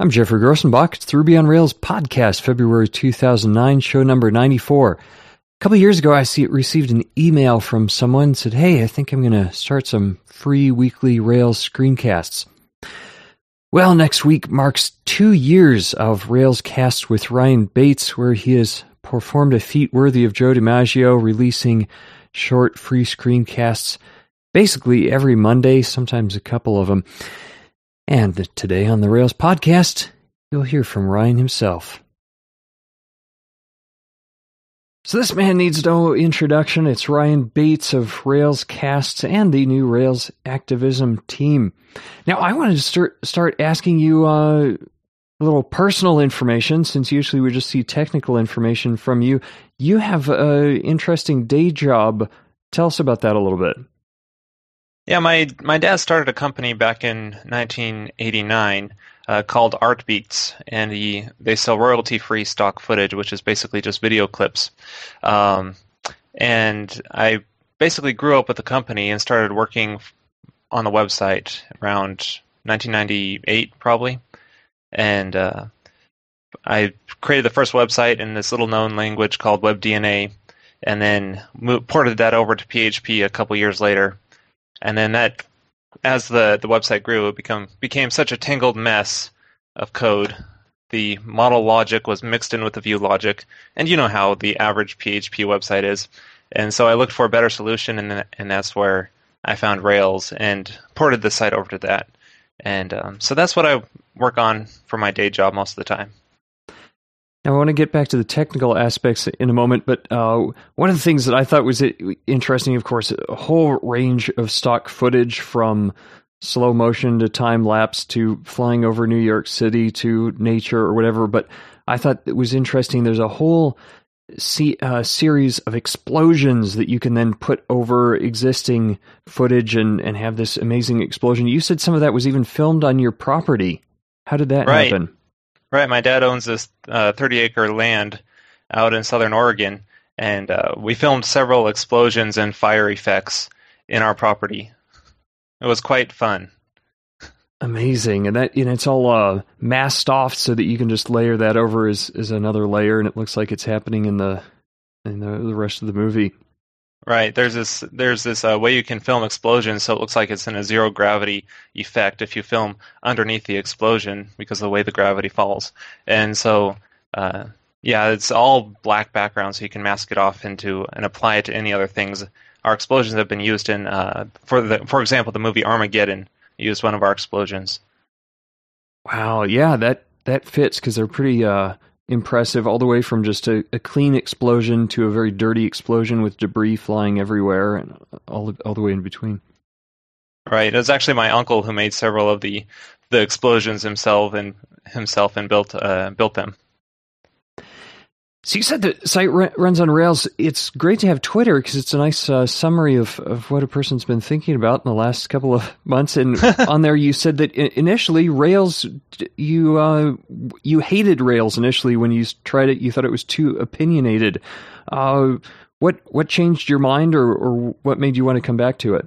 I'm Geoffrey Grosenbach. It's the Ruby on Rails podcast, February 2009, show number 94. A couple years ago, I see, received an email from someone said, Hey, I think I'm going to start some free weekly Rails screencasts. Well, next week marks two years of RailsCast with Ryan Bates, where he has performed a feat worthy of Joe DiMaggio, releasing short free screencasts basically every Monday, sometimes a couple of them. And today on the Rails podcast, you'll hear from Ryan himself. So this man needs no introduction. It's Ryan Bates of RailsCasts and the new Rails Activism team. Now, I wanted to start start asking you uh, a little personal information, since usually we just see technical information from you. You have an interesting day job. Tell us about that a little bit. Yeah, my my dad started a company back in 1989 uh, called Artbeats, and he they sell royalty free stock footage, which is basically just video clips. Um, and I basically grew up with the company and started working on the website around 1998, probably. And uh, I created the first website in this little known language called WebDNA, and then ported that over to PHP a couple years later and then that as the the website grew, it become became such a tangled mess of code. The model logic was mixed in with the view logic, and you know how the average PHP website is. And so I looked for a better solution, and and that's where I found Rails and ported the site over to that. And um, so that's what I work on for my day job most of the time. Now, I want to get back to the technical aspects in a moment, but uh, one of the things that I thought was interesting, of course, a whole range of stock footage from slow motion to time lapse to flying over New York City to nature or whatever. But I thought it was interesting. There's a whole see, uh, series of explosions that you can then put over existing footage and, and have this amazing explosion. You said some of that was even filmed on your property. How did that right. happen? Right, my dad owns this uh, 30 acre land out in southern Oregon, and uh, we filmed several explosions and fire effects in our property. It was quite fun. Amazing, and that know it's all uh, masked off so that you can just layer that over as as another layer, and it looks like it's happening in the in the, the rest of the movie. Right. There's this there's this uh, way you can film explosions, so it looks like it's in a zero gravity effect if you film underneath the explosion because of the way the gravity falls. And so, uh, yeah, it's all black background, so you can mask it off into and apply it to any other things. Our explosions have been used in, uh, for the for example, the movie Armageddon used one of our explosions. Wow. Yeah, that that fits because they're pretty uh, impressive, all the way from just a, a, clean explosion to a very dirty explosion with debris flying everywhere, and all all the way in between. Right. It was actually my uncle who made several of the the explosions himself and himself and built uh, built them. So you said the site runs on Rails. It's great to have Twitter because it's a nice uh, summary of, of what a person's been thinking about in the last couple of months. And on there, you said that initially Rails, you uh, you hated Rails initially when you tried it. You thought it was too opinionated. Uh, what what changed your mind, or, or what made you want to come back to it?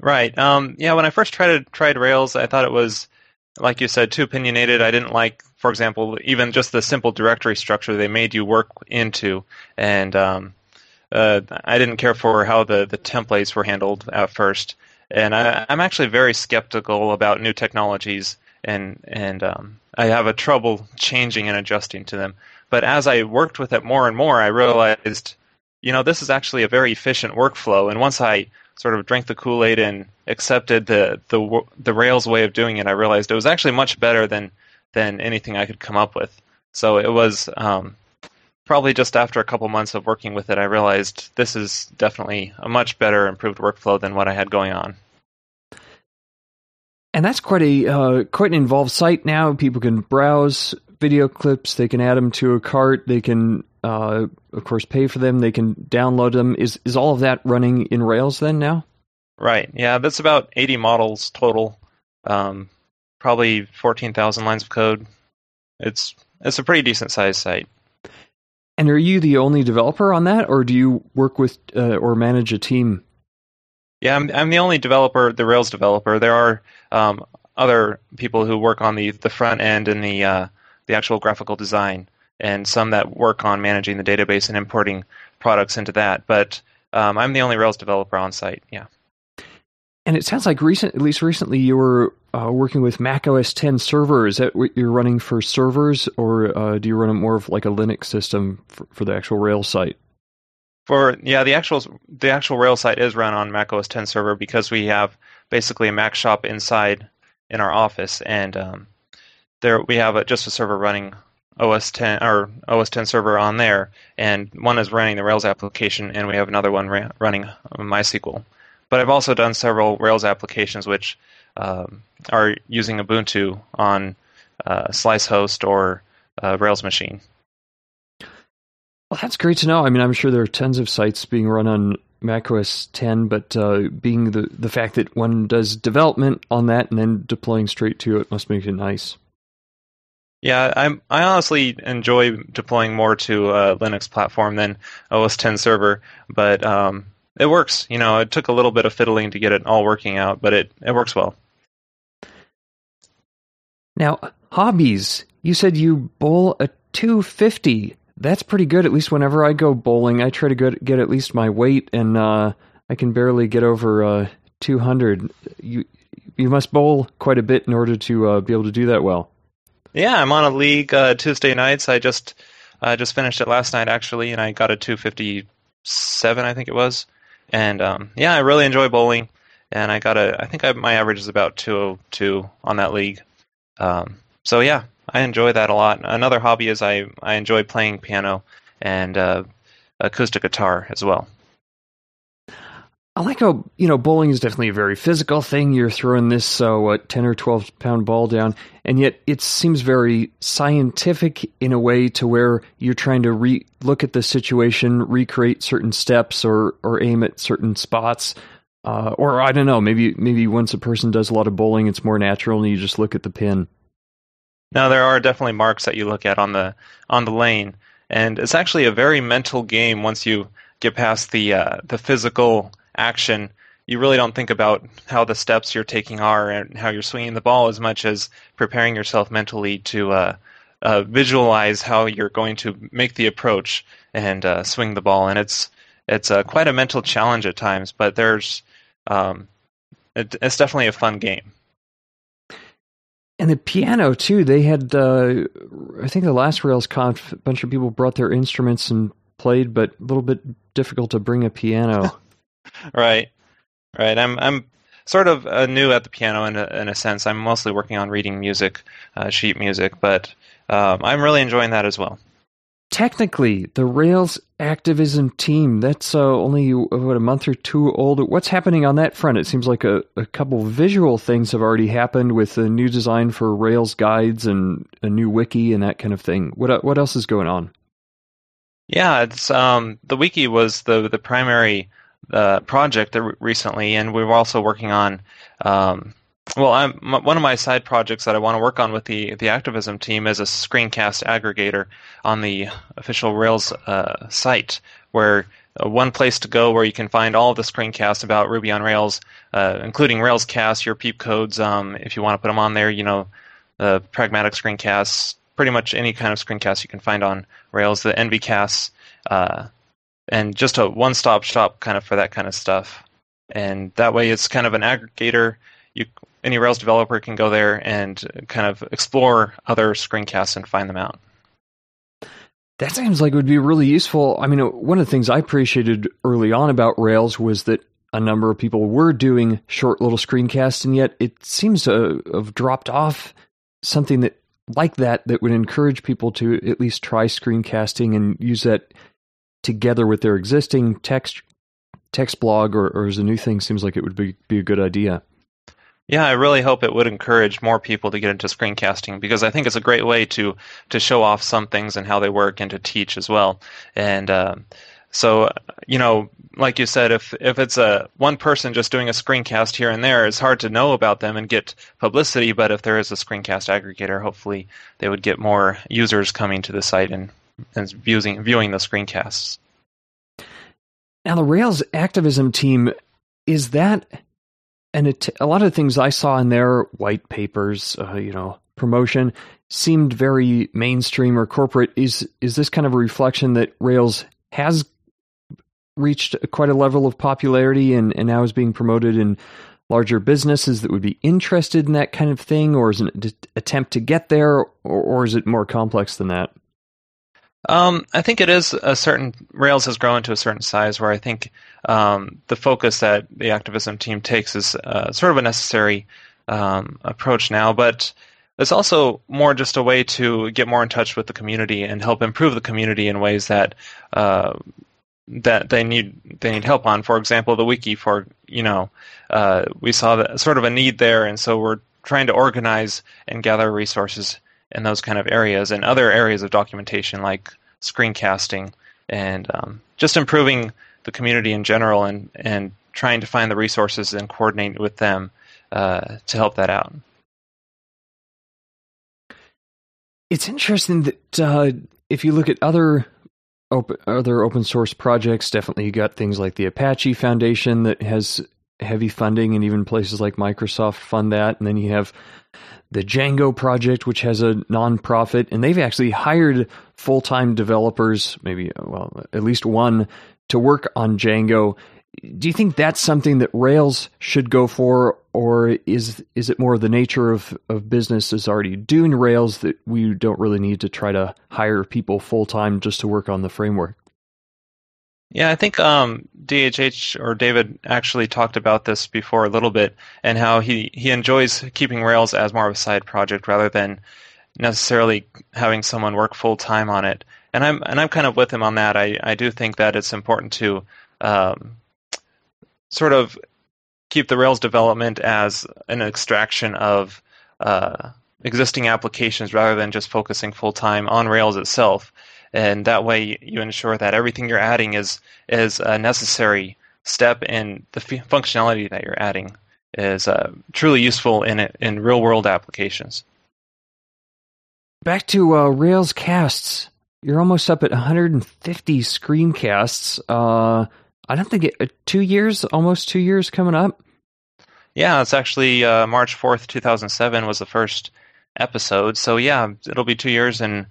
Right. Um, yeah. When I first tried tried Rails, I thought it was like you said, too opinionated. I didn't like, for example, even just the simple directory structure they made you work into, and um, uh, I didn't care for how the, the templates were handled at first. And I, am actually very skeptical about new technologies, and and um, I have a trouble changing and adjusting to them. But as I worked with it more and more, I realized, you know, this is actually a very efficient workflow. And once I sort of drank the Kool Aid and accepted the, the the Rails way of doing it, I realized it was actually much better than than anything I could come up with. So it was um, probably just after a couple months of working with it, I realized this is definitely a much better improved workflow than what I had going on. And that's quite a uh, quite an involved site now. People can browse video clips, they can add them to a cart, they can uh, of course, pay for them. They can download them. Is is all of that running in Rails then now? Right. Yeah, that's about 80 models total. Um, probably 14,000 lines of code. It's it's a pretty decent sized site. And are you the only developer on that, or do you work with uh, or manage a team? Yeah, I'm I'm the only developer, the Rails developer. There are um, other people who work on the, the front end and the uh, the actual graphical design, and some that work on managing the database and importing products into that. But um, I'm the only Rails developer on site. Yeah. And it sounds like recent, at least recently, you were uh, working with Mac OS 10 server. Is that what you're running for servers, or uh, do you run it more of like a Linux system for, for, the actual Rails site? For yeah, the actual the actual Rails site is run on Mac OS 10 server because we have basically a Mac shop inside in our office, and um, there we have a, just a server running OS 10 or OS 10 server on there, and one is running the Rails application, and we have another one ra- running MySQL. But I've also done several Rails applications which um, are using Ubuntu on uh, SliceHost or uh, Rails machine. Well, that's great to know. I mean, I'm sure there are tons of sites being run on macOS 10, but uh, being the the fact that one does development on that and then deploying straight to it must make it nice. Yeah, I'm. I honestly enjoy deploying more to a Linux platform than OS 10 server, but um, it works. You know, it took a little bit of fiddling to get it all working out, but it it works well. Now, hobbies. You said you bowl a 250. That's pretty good. At least whenever I go bowling, I try to get, get at least my weight, and uh, I can barely get over uh, 200. You you must bowl quite a bit in order to uh, be able to do that well. Yeah, I'm on a league uh, Tuesday nights. I just uh, just finished it last night actually, and I got a 257, I think it was. And um, yeah, I really enjoy bowling, and I got a. I think I, my average is about 202 on that league. Um, so yeah, I enjoy that a lot. Another hobby is I I enjoy playing piano and uh, acoustic guitar as well. I like how you know bowling is definitely a very physical thing. You're throwing this uh, ten or twelve pound ball down, and yet it seems very scientific in a way to where you're trying to re- look at the situation, recreate certain steps, or or aim at certain spots. Uh, or I don't know, maybe maybe once a person does a lot of bowling, it's more natural, and you just look at the pin. Now there are definitely marks that you look at on the on the lane, and it's actually a very mental game once you get past the uh, the physical action, you really don't think about how the steps you're taking are and how you're swinging the ball as much as preparing yourself mentally to uh, uh, visualize how you're going to make the approach and uh, swing the ball. And it's it's uh, quite a mental challenge at times, but there's um, it, it's definitely a fun game. And the piano too. They had, uh, I think, the last RailsConf, a bunch of people brought their instruments and played, but a little bit difficult to bring a piano. right, right. I'm I'm sort of uh, new at the piano in a, in a sense. I'm mostly working on reading music, uh, sheet music, but um, I'm really enjoying that as well. Technically, the Rails activism team, that's uh, only what a month or two old. What's happening on that front? It seems like a, a couple visual things have already happened with a new design for Rails guides and a new wiki and that kind of thing. What what else is going on? Yeah, it's um, the wiki was the the primary uh, project recently, and we are also working on. Um, well, I'm, one of my side projects that I want to work on with the the activism team is a screencast aggregator on the official Rails uh, site, where uh, one place to go where you can find all of the screencasts about Ruby on Rails, uh, including Railscast, your PeepCodes, um, if you want to put them on there. You know, the pragmatic screencasts, pretty much any kind of screencast you can find on Rails, the Envycasts, uh, and just a one-stop shop kind of for that kind of stuff. And that way, it's kind of an aggregator. You any Rails developer can go there and kind of explore other screencasts and find them out. That seems like it would be really useful. I mean, one of the things I appreciated early on about Rails was that a number of people were doing short little screencasts, and yet it seems to have dropped off something that like that that would encourage people to at least try screencasting and use that together with their existing text text blog or, or as a new thing seems like it would be, be a good idea. Yeah, I really hope it would encourage more people to get into screencasting because I think it's a great way to to show off some things and how they work and to teach as well. And uh, so, you know, like you said, if if it's a one person just doing a screencast here and there, it's hard to know about them and get publicity. But if there is a screencast aggregator, hopefully they would get more users coming to the site and and viewing viewing the screencasts. Now, the Rails activism team is that and it, a lot of things I saw in their white papers, uh, you know, promotion seemed very mainstream or corporate. Is is this kind of a reflection that Rails has reached quite a level of popularity and, and now is being promoted in larger businesses that would be interested in that kind of thing, or is it an attempt to get there, or, or is it more complex than that? Um, I think it is a certain Rails has grown to a certain size where I think um, the focus that the activism team takes is uh, sort of a necessary um, approach now, but it's also more just a way to get more in touch with the community and help improve the community in ways that uh, that they need they need help on. For example, the wiki for you know uh, we saw that sort of a need there, and so we're trying to organize and gather resources in those kind of areas and other areas of documentation like screencasting and um, just improving the community in general and, and trying to find the resources and coordinate with them uh, to help that out. It's interesting that uh, if you look at other other open source projects, definitely you got things like the Apache Foundation that has heavy funding, and even places like Microsoft fund that. And then you have the Django project, which has a nonprofit, and they've actually hired full time developers, maybe, uh, well, at least one, to work on Django. Do you think that's something that Rails should go for, or is is it more the nature of, of businesses already doing Rails that we don't really need to try to hire people full time just to work on the framework? Yeah, I think um, DHH or David actually talked about this before a little bit, and how he, he enjoys keeping Rails as more of a side project rather than necessarily having someone work full time on it. And I'm and I'm kind of with him on that. I, I do think that it's important to um, sort of keep the Rails development as an extraction of uh, existing applications rather than just focusing full time on Rails itself and that way you ensure that everything you're adding is is a necessary step and the f- functionality that you're adding is uh, truly useful in in real world applications. Back to uh, RailsCasts, you're almost up at 150 screencasts. Uh, I don't think it, uh, two years, almost two years coming up. Yeah, it's actually uh, March 4th, 2007 was the first episode. So yeah, it'll be two years and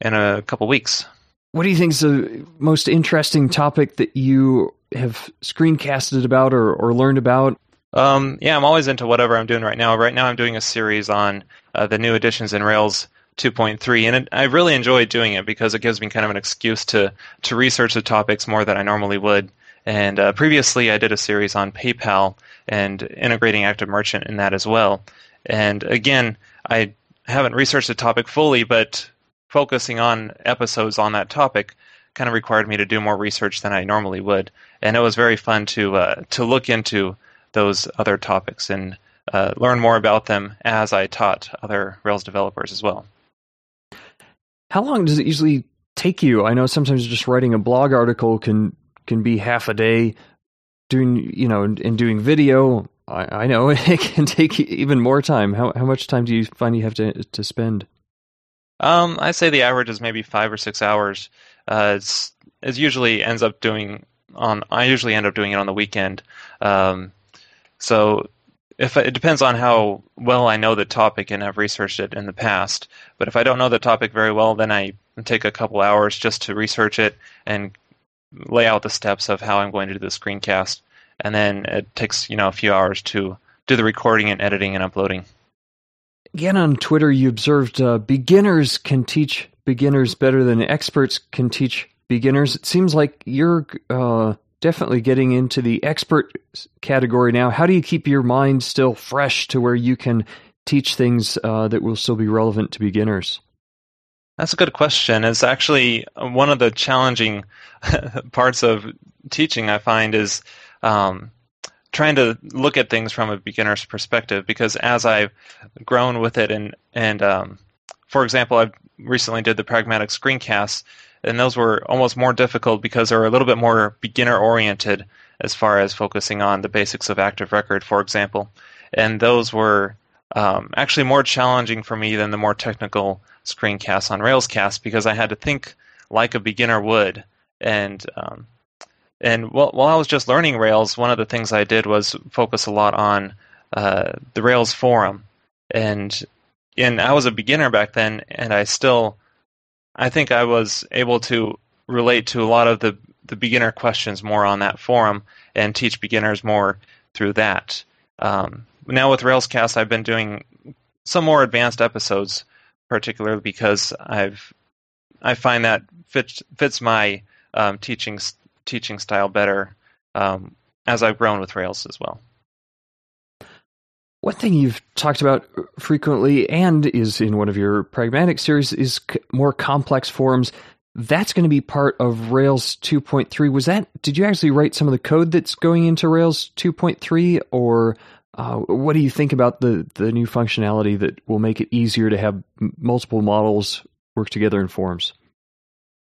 in a couple weeks. What do you think is the most interesting topic that you have screencasted about or, or learned about? Um, yeah, I'm always into whatever I'm doing right now. Right now, I'm doing a series on uh, the new additions in Rails 2.3, and it, I really enjoy doing it because it gives me kind of an excuse to to research the topics more than I normally would. And uh, previously, I did a series on PayPal and integrating Active Merchant in that as well. And again, I haven't researched the topic fully, but focusing on episodes on that topic kind of required me to do more research than I normally would, and it was very fun to uh, to look into those other topics and uh, learn more about them as I taught other Rails developers as well. How long does it usually take you? I know sometimes just writing a blog article can can be half a day. Doing you know and doing video, I, I know it can take even more time. How how much time do you find you have to to spend? Um, I say the average is maybe five or six hours. Uh, it's it usually ends up doing on. I usually end up doing it on the weekend. Um, so if it depends on how well I know the topic and have researched it in the past. But if I don't know the topic very well, then I take a couple hours just to research it and lay out the steps of how I'm going to do the screencast, and then it takes you know a few hours to do the recording and editing and uploading. Again, on Twitter, you observed uh, beginners can teach beginners better than experts can teach beginners. It seems like you're uh, definitely getting into the expert category now. How do you keep your mind still fresh to where you can teach things uh, that will still be relevant to beginners? That's a good question. It's actually one of the challenging parts of teaching. I find is um, trying to look at things from a beginner's perspective because as I've grown with it and and um, for example, I recently did the pragmatic screencasts, and those were almost more difficult because they're a little bit more beginner oriented as far as focusing on the basics of active record, for example, and those were um, actually more challenging for me than the more technical screencasts on Railscast because I had to think like a beginner would. And um, and while, while I was just learning Rails, one of the things I did was focus a lot on uh, the Rails forum, and and I was a beginner back then, and I still, I think I was able to relate to a lot of the the beginner questions more on that forum and teach beginners more through that. Um, now with Railscast, I've been doing some more advanced episodes, particularly because I've I find that fits fits my um, teaching teaching style better um, as I've grown with Rails as well. One thing you've talked about frequently and is in one of your pragmatic series is c- more complex forms. That's going to be part of Rails 2.3. Was that, did you actually write some of the code that's going into Rails 2.3 or uh, what do you think about the, the new functionality that will make it easier to have m- multiple models work together in forms?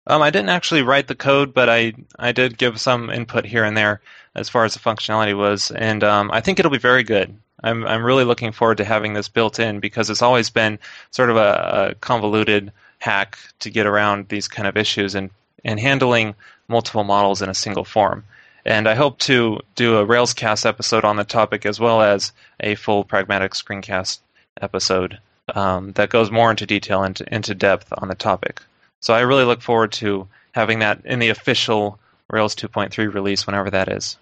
Um, I didn't actually write the code, but I, I did give some input here and there as far as the functionality was, and um, I think it'll be very good. I'm I'm really looking forward to having this built in because it's always been sort of a, a convoluted hack to get around these kind of issues and and handling multiple models in a single form. And I hope to do a Railscast episode on the topic as well as a full pragmatic screencast episode um, that goes more into detail and into, into depth on the topic. So I really look forward to having that in the official Rails 2.3 release whenever that is.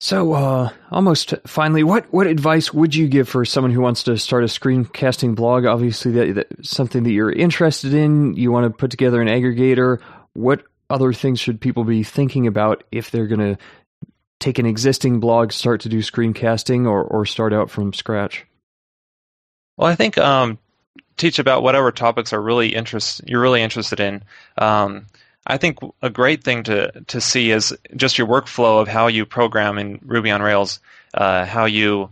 So, uh, almost finally, what, what advice would you give for someone who wants to start a screencasting blog? Obviously, that, that something that you're interested in. You want to put together an aggregator. What other things should people be thinking about if they're going to take an existing blog, start to do screencasting, or or start out from scratch? Well, I think um, teach about whatever topics are really interest you're really interested in. Um, I think a great thing to to see is just your workflow of how you program in Ruby on Rails, uh, how you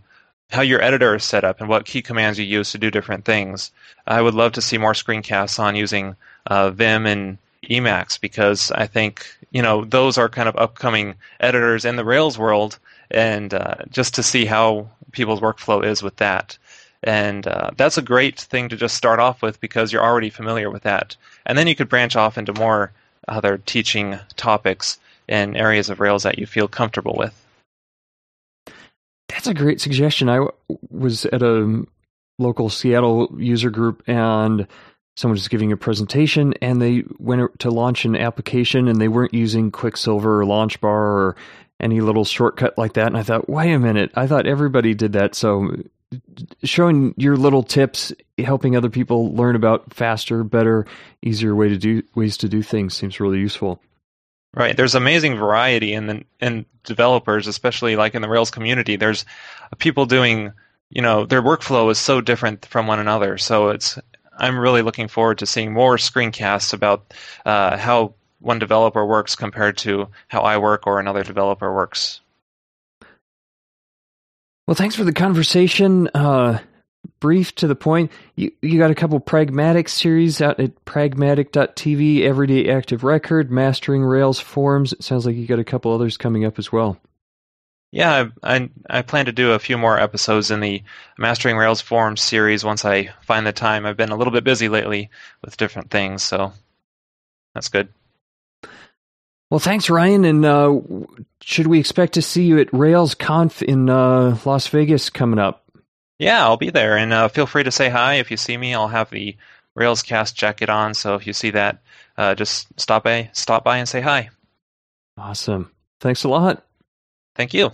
how your editor is set up, and what key commands you use to do different things. I would love to see more screencasts on using uh, Vim and Emacs because I think you know those are kind of upcoming editors in the Rails world, and uh, just to see how people's workflow is with that. And uh, that's a great thing to just start off with because you're already familiar with that. And then you could branch off into more other teaching topics and areas of Rails that you feel comfortable with. That's a great suggestion. I was at a local Seattle user group and someone was giving a presentation and they went to launch an application and they weren't using Quicksilver or LaunchBar or any little shortcut like that. And I thought, wait a minute, I thought everybody did that. So showing your little tips, helping other people learn about faster, better, easier way to do ways to do things seems really useful. Right. There's amazing variety in the in developers, especially like in the Rails community. There's people doing, you know, their workflow is so different from one another. So it's I'm really looking forward to seeing more screencasts about uh, how one developer works compared to how I work or another developer works. Well, thanks for the conversation. Uh, brief to the point. You you got a couple pragmatic series out at pragmatic.tv, Everyday Active Record, Mastering Rails Forms. It sounds like you got a couple others coming up as well. Yeah, I, I, I plan to do a few more episodes in the Mastering Rails Forms series once I find the time. I've been a little bit busy lately with different things, so that's good. Well, thanks, Ryan. And uh, should we expect to see you at RailsConf in uh, Las Vegas coming up? Yeah, I'll be there, and uh, feel free to say hi if you see me. I'll have the Railscast jacket on, so if you see that, uh, just stop by, stop by, and say hi. Awesome. Thanks a lot. Thank you.